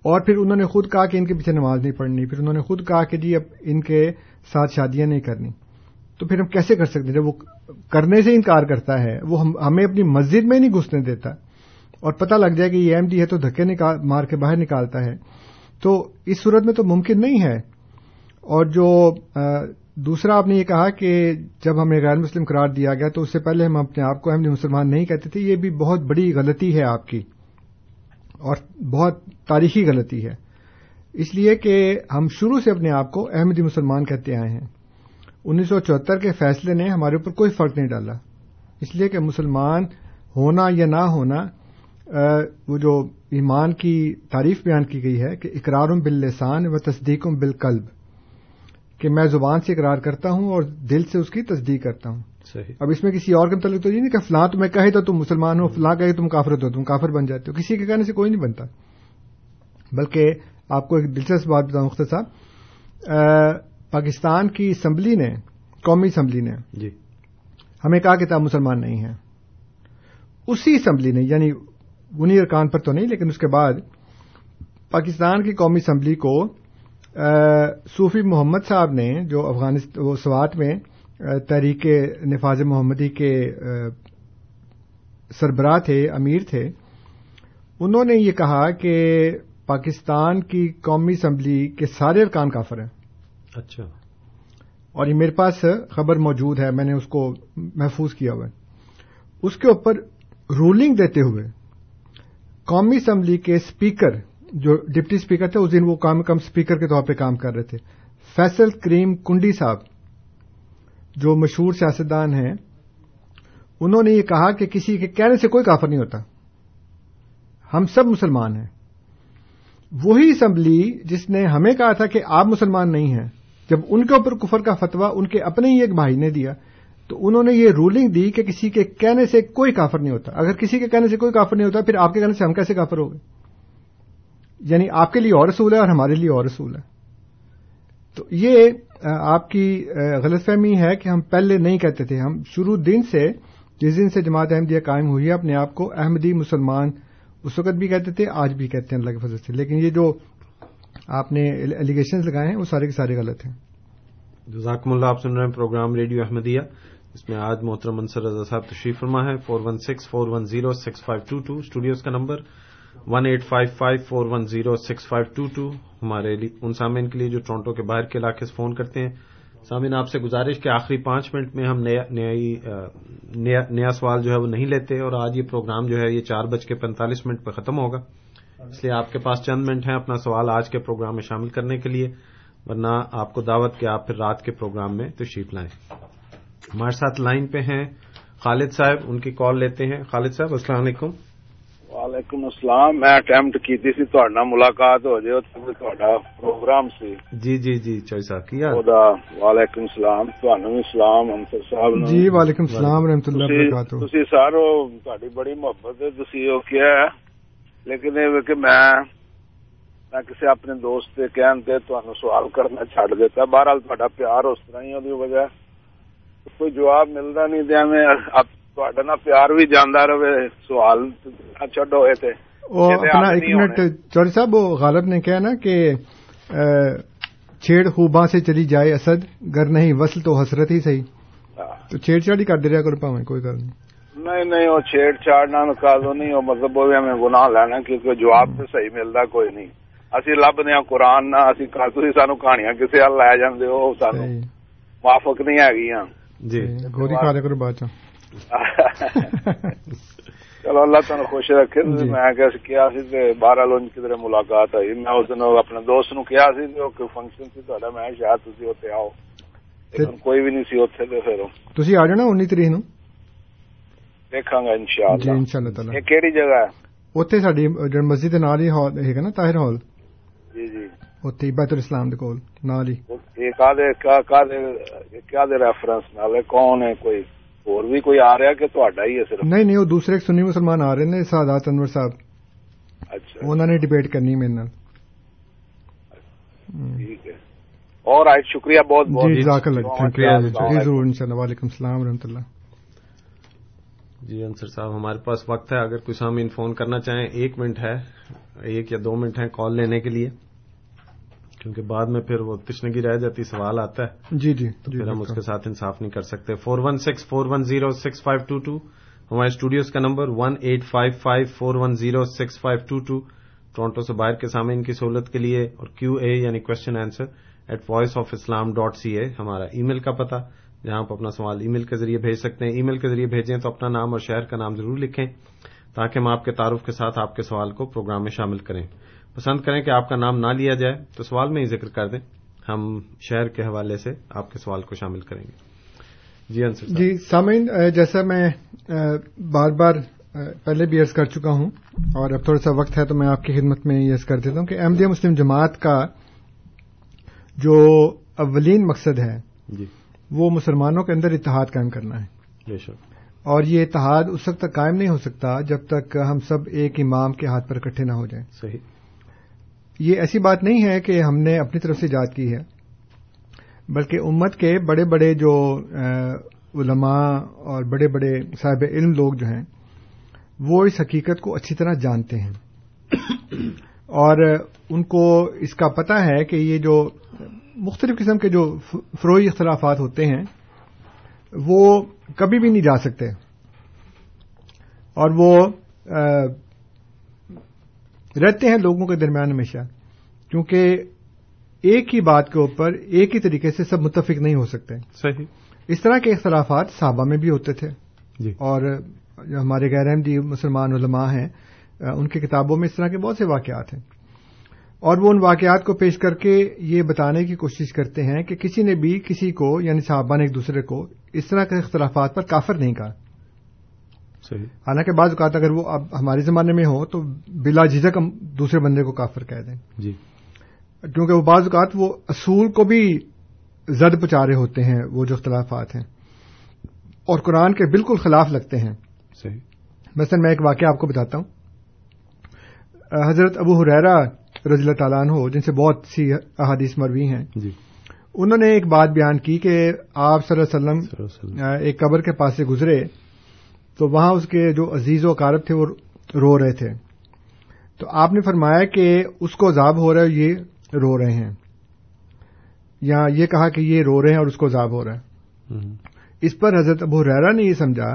اور پھر انہوں نے خود کہا کہ ان کے پیچھے نماز نہیں پڑھنی، پھر انہوں نے خود کہا کہ جی اب ان کے ساتھ شادیاں نہیں کرنی۔ تو پھر ہم کیسے کر سکتے جب وہ کرنے سے انکار کرتا ہے، وہ ہم، ہمیں اپنی مسجد میں نہیں گھسنے دیتا۔ اور پتہ لگ جائے کہ یہ ایم ڈی ہے تو دھکے نکال، مار کے باہر نکالتا ہے۔ تو اس صورت میں تو ممکن نہیں ہے۔ اور جو دوسرا، آپ نے یہ کہا کہ جب ہمیں غیر مسلم قرار دیا گیا تو اس سے پہلے ہم اپنے آپ کو احمدی مسلمان نہیں کہتے تھے، یہ بھی بہت بڑی غلطی ہے آپ کی اور بہت تاریخی غلطی ہے۔ اس لیے کہ ہم شروع سے اپنے آپ کو احمدی مسلمان کہتے آئے ہیں۔ انیس سو چوہتر کے فیصلے نے ہمارے اوپر کوئی فرق نہیں ڈالا۔ اس لیے کہ مسلمان ہونا یا نہ ہونا وہ جو ایمان کی تعریف بیان کی گئی ہے کہ اقرارم باللسان و تصدیقم بالقلب۔ کہ میں زبان سے اقرار کرتا ہوں اور دل سے اس کی تصدیق کرتا ہوں۔ صحیح۔ اب اس میں کسی اور کے متعلق تو یہ نہیں کہ فلاں تمہیں کہے تو تم مسلمان ہو فلاں کہے تم کافر ہو تم کافر بن جاتے ہو۔ کسی کے کہنے سے کوئی نہیں بنتا۔ بلکہ آپ کو ایک دلچسپ بات بتاؤں مختر صاحب۔ پاکستان کی اسمبلی نے قومی اسمبلی نے جی۔ ہمیں کہا کہ آپ مسلمان نہیں ہیں۔ اسی اسمبلی نے یعنی بنی ارکان پر تو نہیں لیکن اس کے بعد پاکستان کی قومی اسمبلی کو صوفی محمد صاحب نے جو افغانستان وہ سوات میں تحریک نفاذ محمدی کے سربراہ تھے امیر تھے انہوں نے یہ کہا کہ پاکستان کی قومی اسمبلی کے سارے ارکان کافر ہیں۔ اچھا۔ اور یہ میرے پاس خبر موجود ہے میں نے اس کو محفوظ کیا ہوا ہے۔ اس کے اوپر رولنگ دیتے ہوئے قومی اسمبلی کے اسپیکر جو ڈپٹی اسپیکر تھے، اس دن وہ کام کم اسپیکر کے طور پہ کام کر رہے تھے۔ فیصل کریم کنڈی صاحب، جو مشہور سیاستدان ہیں، انہوں نے یہ کہا کہ کسی کے کہنے سے کوئی کافر نہیں ہوتا۔ ہم سب مسلمان ہیں۔ وہی اسمبلی جس نے ہمیں کہا تھا کہ آپ مسلمان نہیں ہیں، جب ان کے اوپر کفر کا فتوا ان کے اپنے ہی ایک بھائی نے دیا، تو انہوں نے یہ رولنگ دی کہ کسی کے کہنے سے کوئی کافر نہیں ہوتا۔ اگر کسی کے کہنے سے کوئی کافر نہیں ہوتا، پھر آپ کے کہنے سے ہم کیسے کافر ہو گئے؟ یعنی آپ کے لیے اور رسول ہے اور ہمارے لیے اور رسول ہے۔ تو یہ آپ کی غلط فہمی ہے کہ ہم پہلے نہیں کہتے تھے۔ ہم شروع دن سے، جس دن سے جماعت احمدیہ قائم ہوئی ہے، اپنے آپ کو احمدی مسلمان اس وقت بھی کہتے تھے، آج بھی کہتے ہیں، اللہ کی فضل سے۔ لیکن یہ جو آپ نے ایلیگیشنز لگائے ہیں، وہ سارے کے سارے غلط ہیں۔ جزاکم اللہ، آپ سن رہے ہیں پروگرام ریڈیو احمدیہ۔ اس میں آج محترم منصر رضا صاحب تشریف فرما ہے، four one six, four one zero, six five two two. Studios کا number one eight five five four one zero six five two two ہمارے ان سامعین کے لیے جو ٹورانٹو کے باہر کے علاقے سے فون کرتے ہیں۔ سامعین، آپ سے گزارش کہ آخری پانچ منٹ میں ہم نیا سوال جو ہے وہ نہیں لیتے اور آج یہ پروگرام جو ہے یہ چار بج کے پینتالیس منٹ پہ ختم ہوگا۔ اس لیے آپ کے پاس چند منٹ ہیں اپنا سوال آج کے پروگرام میں شامل کرنے کے لیے، ورنہ آپ کو دعوت کہ آپ پھر رات کے پروگرام میں تشریف لائیں۔ ہمارے ساتھ لائن پہ ہیں خالد صاحب، ان کی کال لیتے ہیں۔ خالد صاحب، السلام علیکم۔ وعلیکم السلام میں اٹمپٹ کی تھی تھوڑا ملاقات ہو جائے تھوڑا پروگرام سی۔ جی جی جی چوئی صاحب کیا وعلیکم السلام تھانوں بھی سلام انصر صاحب جی وعلیکم السلام رحمۃ اللہ وبرکاتہ۔ تسی سارو تہاڈی بڑی محبت ہے تسی او کیا ہے؟ لیکن کہ میں میں کسی اپنے دوست کے کہن تے تہانوں سوال کرنا چھڈ دیتا۔ بہرحال تہاڈا پیار اس طرح ہی دی وجہ کوئی جواب ملتا نہیں دیا میں۔ اب نا پیار بھی جانا رہے سوال چڈ ہوئے تھے اپنا ایک منٹ چوری صاحب وہ غالب نے کہا نا کہ چھیڑ خوباں سے چلی جائے اسد گر نہیں وصل تو حسرت ہی صحیح تو چھیڑ چھاڑ ہی کر دے رہا کرو پاویں کوئی گل نہیں نہیں نہیں وہ چھیڑ چھاڑ نہ نکالو نہیں وہ مطلب وہ ہمیں گناہ لینا کیونکہ جواب تو صحیح ملتا کوئی نہیں اسی لبنے ہاں قرآن نہ اسی تھی سانو کہانیاں کسی حل لے جاندے ہو سانو موافق نہیں ہے جی گوری کھا لے کرو بات چلو اللہ تعالی خوش رکھے۔ میں کیا بارہ لوگ کدھر ملاقات ہوئی میں اس دن اپنے دوست نو کیا سی فنکشن سی تا میں شاید تھی اتنے آؤ۔ کوئی بھی نہیں سی اتنے تو پھر۔ تھی آ جانا انی تاریخ نو دیکھا گا ان شاء جی ان شاء اللہ تعالی۔ یہ کہڑی جگہ ہے؟ اتنے ساری مسجد نال ہی ہے نا طاہر ہال؟ جی جی۔ اتنے بیت الاسلام دے کول نال ہی۔ کیا ریفرنس نال کون ہے کوئی؟ اور بھی کوئی آ رہا کہ تھوڑا ہی ہے صرف نہیں نہیں وہ دوسرے سنی مسلمان آ رہے ہیں سادات انور صاحب اچھا انہوں نے ڈبیٹ کرنی میرے نال ٹھیک ہے اور آج شکریہ بہت بہت جی جزاک اللہ شکریہ جی ضرور انشاءاللہ وعلیکم السلام ورحمۃ اللہ جی انصر صاحب ہمارے پاس وقت ہے اگر کوئی سامعین فون کرنا چاہیں ایک منٹ ہے ایک یا دو منٹ ہے کال لینے کے لیے کیونکہ بعد میں پھر وہ تشنگی رہ جاتی سوال آتا ہے۔ جی جی تو پھر ہم اس کے ساتھ انصاف نہیں کر سکتے۔ Four one six four one zero six five two two ہمارے اسٹوڈیوز کا number one eight five five four one zero six five two two. Toronto سے باہر کے سامنے کی سہولت کے لیے اور کیو اے یعنی question answer at voice of Islam dot C A ہمارا ای میل کا پتا جہاں آپ اپنا سوال ای میل کے ذریعے بھیج سکتے ہیں۔ ای میل کے ذریعے بھیجیں تو اپنا نام اور شہر کا نام ضرور لکھیں تاکہ ہم آپ کے تعارف کے ساتھ آپ کے سوال کو پروگرام میں شامل کریں۔ پسند کریں کہ آپ کا نام نہ لیا جائے تو سوال میں ہی ذکر کر دیں۔ ہم شہر کے حوالے سے آپ کے سوال کو شامل کریں گے۔ جی انصر جی سامعین جیسا میں بار بار پہلے بھی عرض کر چکا ہوں اور اب تھوڑا سا وقت ہے تو میں آپ کی خدمت میں یہ عرض کر دیتا ہوں کہ احمدیہ مسلم جماعت کا جو اولین مقصد ہے جی۔ وہ مسلمانوں کے اندر اتحاد قائم کرنا ہے۔ بے شک۔ اور یہ اتحاد اس وقت تک قائم نہیں ہو سکتا جب تک ہم سب ایک امام کے ہاتھ پر اکٹھے نہ ہو جائیں۔ صحیح۔ یہ ایسی بات نہیں ہے کہ ہم نے اپنی طرف سے ایجاد کی ہے، بلکہ امت کے بڑے بڑے جو علماء اور بڑے بڑے صاحب علم لوگ جو ہیں، وہ اس حقیقت کو اچھی طرح جانتے ہیں۔ اور ان کو اس کا پتہ ہے کہ یہ جو مختلف قسم کے جو فروئی اختلافات ہوتے ہیں، وہ کبھی بھی نہیں جا سکتے۔ اور وہ رہتے ہیں لوگوں کے درمیان ہمیشہ کیونکہ ایک ہی بات کے اوپر ایک ہی طریقے سے سب متفق نہیں ہو سکتے۔ صحیح۔ اس طرح کے اختلافات صحابہ میں بھی ہوتے تھے۔ جی۔ اور جو ہمارے غیر احمدی مسلمان علماء ہیں ان کی کتابوں میں اس طرح کے بہت سے واقعات ہیں۔ اور وہ ان واقعات کو پیش کر کے یہ بتانے کی کوشش کرتے ہیں کہ کسی نے بھی کسی کو یعنی صحابہ نے ایک دوسرے کو اس طرح کے اختلافات پر کافر نہیں کہا۔ حالانکہ بعض اوقات اگر وہ اب ہمارے زمانے میں ہو تو بلا جھجک ہم دوسرے بندے کو کافر کہہ دیں۔ جی۔ کیونکہ وہ بعض اوقات وہ اصول کو بھی زد پچا رہے ہوتے ہیں وہ جو اختلافات ہیں۔ اور قرآن کے بالکل خلاف لگتے ہیں۔ صحیح۔ مثلا میں ایک واقعہ آپ کو بتاتا ہوں۔ حضرت ابو حریرا رضی اللہ تعالیٰ عنہ جن سے بہت سی احادیث مروی ہیں۔ جی۔ انہوں نے ایک بات بیان کی کہ آپ صلی اللہ علیہ وسلم۔ ایک قبر کے پاس سے گزرے۔ تو وہاں اس کے جو عزیز و اقارب تھے وہ رو رہے تھے۔ تو آپ نے فرمایا کہ اس کو عذاب ہو رہا ہے یہ رو رہے ہیں۔ یا یہ کہا کہ یہ رو رہے ہیں اور اس کو عذاب ہو رہا ہے۔ اس پر حضرت ابو ریرا نے یہ سمجھا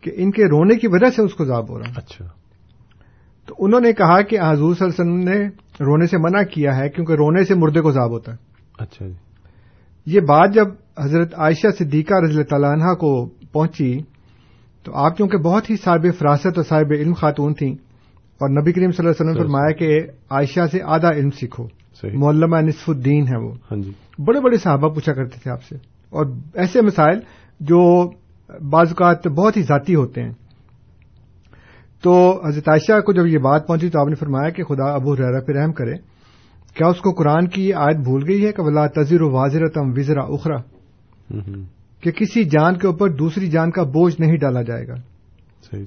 کہ ان کے رونے کی وجہ سے اس کو عذاب ہو رہا ہے۔ اچھا۔ تو انہوں نے کہا کہ حضور صلی اللہ علیہ وسلم نے رونے سے منع کیا ہے کیونکہ رونے سے مردے کو عذاب ہوتا ہے۔ اچھا جی۔ یہ بات جب حضرت عائشہ صدیقہ رضی اللہ تعالیٰ عنہ کو پہنچی تو آپ چونکہ بہت ہی صاحب فراست اور صاحب علم خاتون تھیں اور نبی کریم صلی اللہ علیہ وسلم نے فرمایا کہ عائشہ سے آدھا علم سیکھو۔ مولمہ نصف الدین ہے وہ۔ ہاں جی۔ بڑے بڑے صحابہ پوچھا کرتے تھے آپ سے۔ اور ایسے مسائل جو بعض اوقات بہت ہی ذاتی ہوتے ہیں۔ تو حضرت عائشہ کو جب یہ بات پہنچی تو آپ نے فرمایا کہ خدا ابو ریرا پہ رحم کرے۔ کیا اس کو قرآن کی یہ آیت بھول گئی ہے کہ ولا تذر و واضر تم وزرا اخرا۔ کہ کسی جان کے اوپر دوسری جان کا بوجھ نہیں ڈالا جائے گا۔ صحیح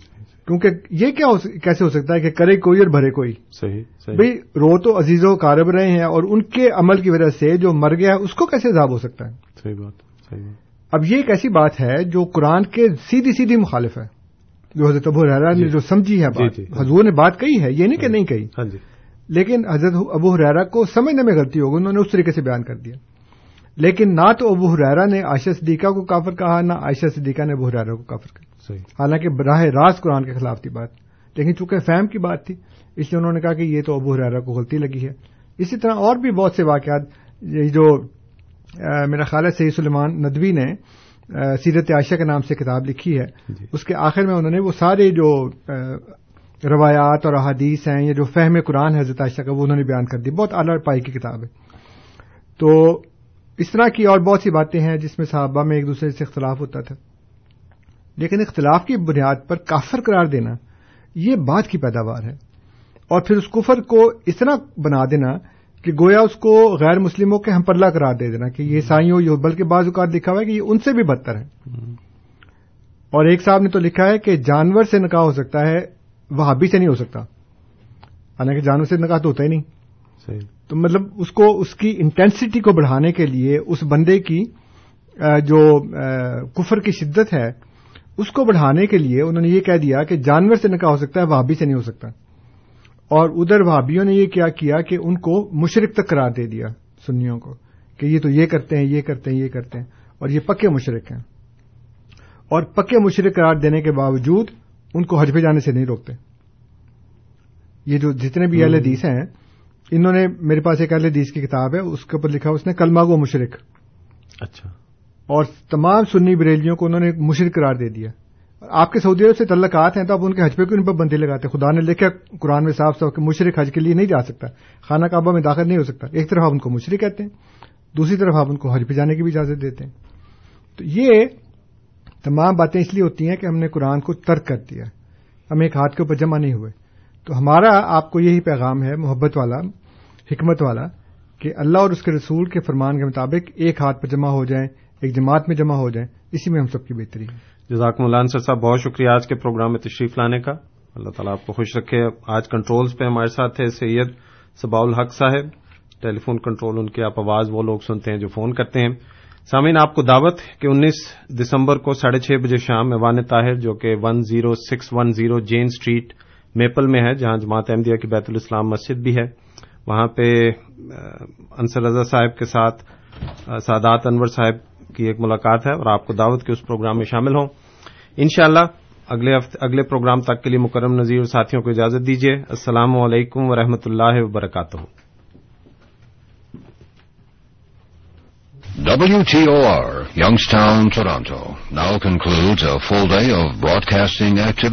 کیونکہ یہ کیا کیسے ہو سکتا ہے کہ کرے کوئی اور بھرے کوئی؟ صحیح صحیح۔ بھئی رو تو عزیز و کارب رہے ہیں اور ان کے عمل کی وجہ سے جو مر گیا ہے اس کو کیسے عذاب ہو سکتا ہے؟ صحیح بات صحیح بات۔ اب یہ ایک ایسی بات ہے جو قرآن کے سیدھی سیدھی مخالف ہے۔ جو حضرت ابو حرارا نے جی۔ جو سمجھی ہے جی، بات جی۔ حضور نے بات کہی ہے یہ نہیں کہ نہیں کہی۔ ہاں لیکن حضرت ابو حرارا کو سمجھنے میں غلطی ہوگی انہوں نے اس طریقے سے بیان کر دیا۔ لیکن نہ تو ابو حرارا نے عائشہ صدیقہ کو کافر کہا نہ عائشہ صدیقہ نے ابو حرارا کو کافر کہا۔ صحیح۔ حالانکہ براہ راست قرآن کے خلاف تھی بات۔ لیکن چونکہ فہم کی بات تھی اس لیے انہوں نے کہا کہ یہ تو ابو حرارا کو غلطی لگی ہے۔ اسی طرح اور بھی بہت سے واقعات جو میرا خیال ہے سید سلیمان ندوی نے سیرت عائشہ کے نام سے کتاب لکھی ہے۔ جی۔ اس کے آخر میں انہوں نے وہ سارے جو روایات اور احادیث ہیں یا جو فہم قرآن حضرت عائشہ کا وہ انہوں نے بیان کر دی۔ بہت اعلیٰ پائی کی کتاب ہے۔ تو اس طرح کی اور بہت سی باتیں ہیں جس میں صحابہ میں ایک دوسرے سے اختلاف ہوتا تھا۔ لیکن اختلاف کی بنیاد پر کافر قرار دینا یہ بات کی پیداوار ہے۔ اور پھر اس کفر کو اس طرح بنا دینا کہ گویا اس کو غیر مسلموں کے ہم پلہ قرار دے دینا کہ یہ عیسائیوں، یہ بلکہ بعض اوقات لکھا ہوا ہے کہ یہ ان سے بھی بدتر ہے اور ایک صاحب نے تو لکھا ہے کہ جانور سے نکاح ہو سکتا ہے، وہابی سے نہیں ہو سکتا۔ حالانکہ جانور سے نکاح تو ہوتا ہی نہیں۔ صحیح۔ تو مطلب اس کو اس کی انٹینسٹی کو بڑھانے کے لیے اس بندے کی جو کفر کی شدت ہے اس کو بڑھانے کے لیے انہوں نے یہ کہہ دیا کہ جانور سے نکاح ہو سکتا ہے وہابی سے نہیں ہو سکتا۔ اور ادھر وہابیوں نے یہ کیا کیا کہ ان کو مشرق تک قرار دے دیا سنیوں کو کہ یہ تو یہ کرتے ہیں یہ کرتے ہیں یہ کرتے ہیں اور یہ پکے مشرق ہیں۔ اور پکے مشرق قرار دینے کے باوجود ان کو حج پہ جانے سے نہیں روکتے۔ یہ جو جتنے بھی اہل حدیث ہیں انہوں نے میرے پاس ایک اہل حدیث کی کتاب ہے اس کے اوپر لکھا اس نے کلمہ گو مشرق اچھا۔ اور تمام سنی بریلیوں کو انہوں نے مشرق قرار دے دیا۔ آپ کے سعودی عرب سے تعلقات ہیں تو آپ ان کے حج پہ کیوں ان پر بندی لگاتے؟ خدا نے لکھا قرآن میں صاف صاف کہ مشرق حج کے لیے نہیں جا سکتا۔ خانہ کعبہ میں داخل نہیں ہو سکتا۔ ایک طرف آپ ان کو مشرق کہتے ہیں دوسری طرف آپ ان کو حج پہ جانے کی بھی اجازت دیتے ہیں۔ تو یہ تمام باتیں اس لیے ہوتی ہیں کہ ہم نے قرآن کو ترک کر دیا۔ ہم ایک ہاتھ کے اوپر جمع نہیں ہوئے۔ تو ہمارا آپ کو یہی پیغام ہے محبت والا۔ حکمت والا کہ اللہ اور اس کے رسول کے فرمان کے مطابق ایک ہاتھ پر جمع ہو جائیں، ایک جماعت میں جمع ہو جائیں، اسی میں ہم سب کی بہتری ہے۔ جزاکم اللہ انصر صاحب، بہت شکریہ آج کے پروگرام میں تشریف لانے کا۔ اللہ تعالیٰ آپ کو خوش رکھے۔ آج کنٹرولز پہ ہمارے ساتھ تھے سید سباؤل حق صاحب۔ ٹیلی فون کنٹرول، ان کی آپ آواز وہ لوگ سنتے ہیں جو فون کرتے ہیں۔ سامعین، آپ کو دعوت کہ انیس دسمبر کو ساڑھے چھ بجے شام ایوان طاہر، جو کہ one zero six one zero Jane Street Maple میں ہے، جہاں جماعت احمدیہ کی بیت الاسلام مسجد بھی ہے۔ وہاں پہ انصر رضا صاحب کے ساتھ سادات انور صاحب کی ایک ملاقات ہے اور آپ کو دعوت کے اس پروگرام میں شامل ہوں۔ انشاءاللہ اگلے اگلے پروگرام تک کے لیے مکرم نذیر اور ساتھیوں کو اجازت دیجیے السلام علیکم ورحمۃ اللہ وبرکاتہ۔ WTOR, Youngstown, Toronto, now concludes a full day of broadcasting activity.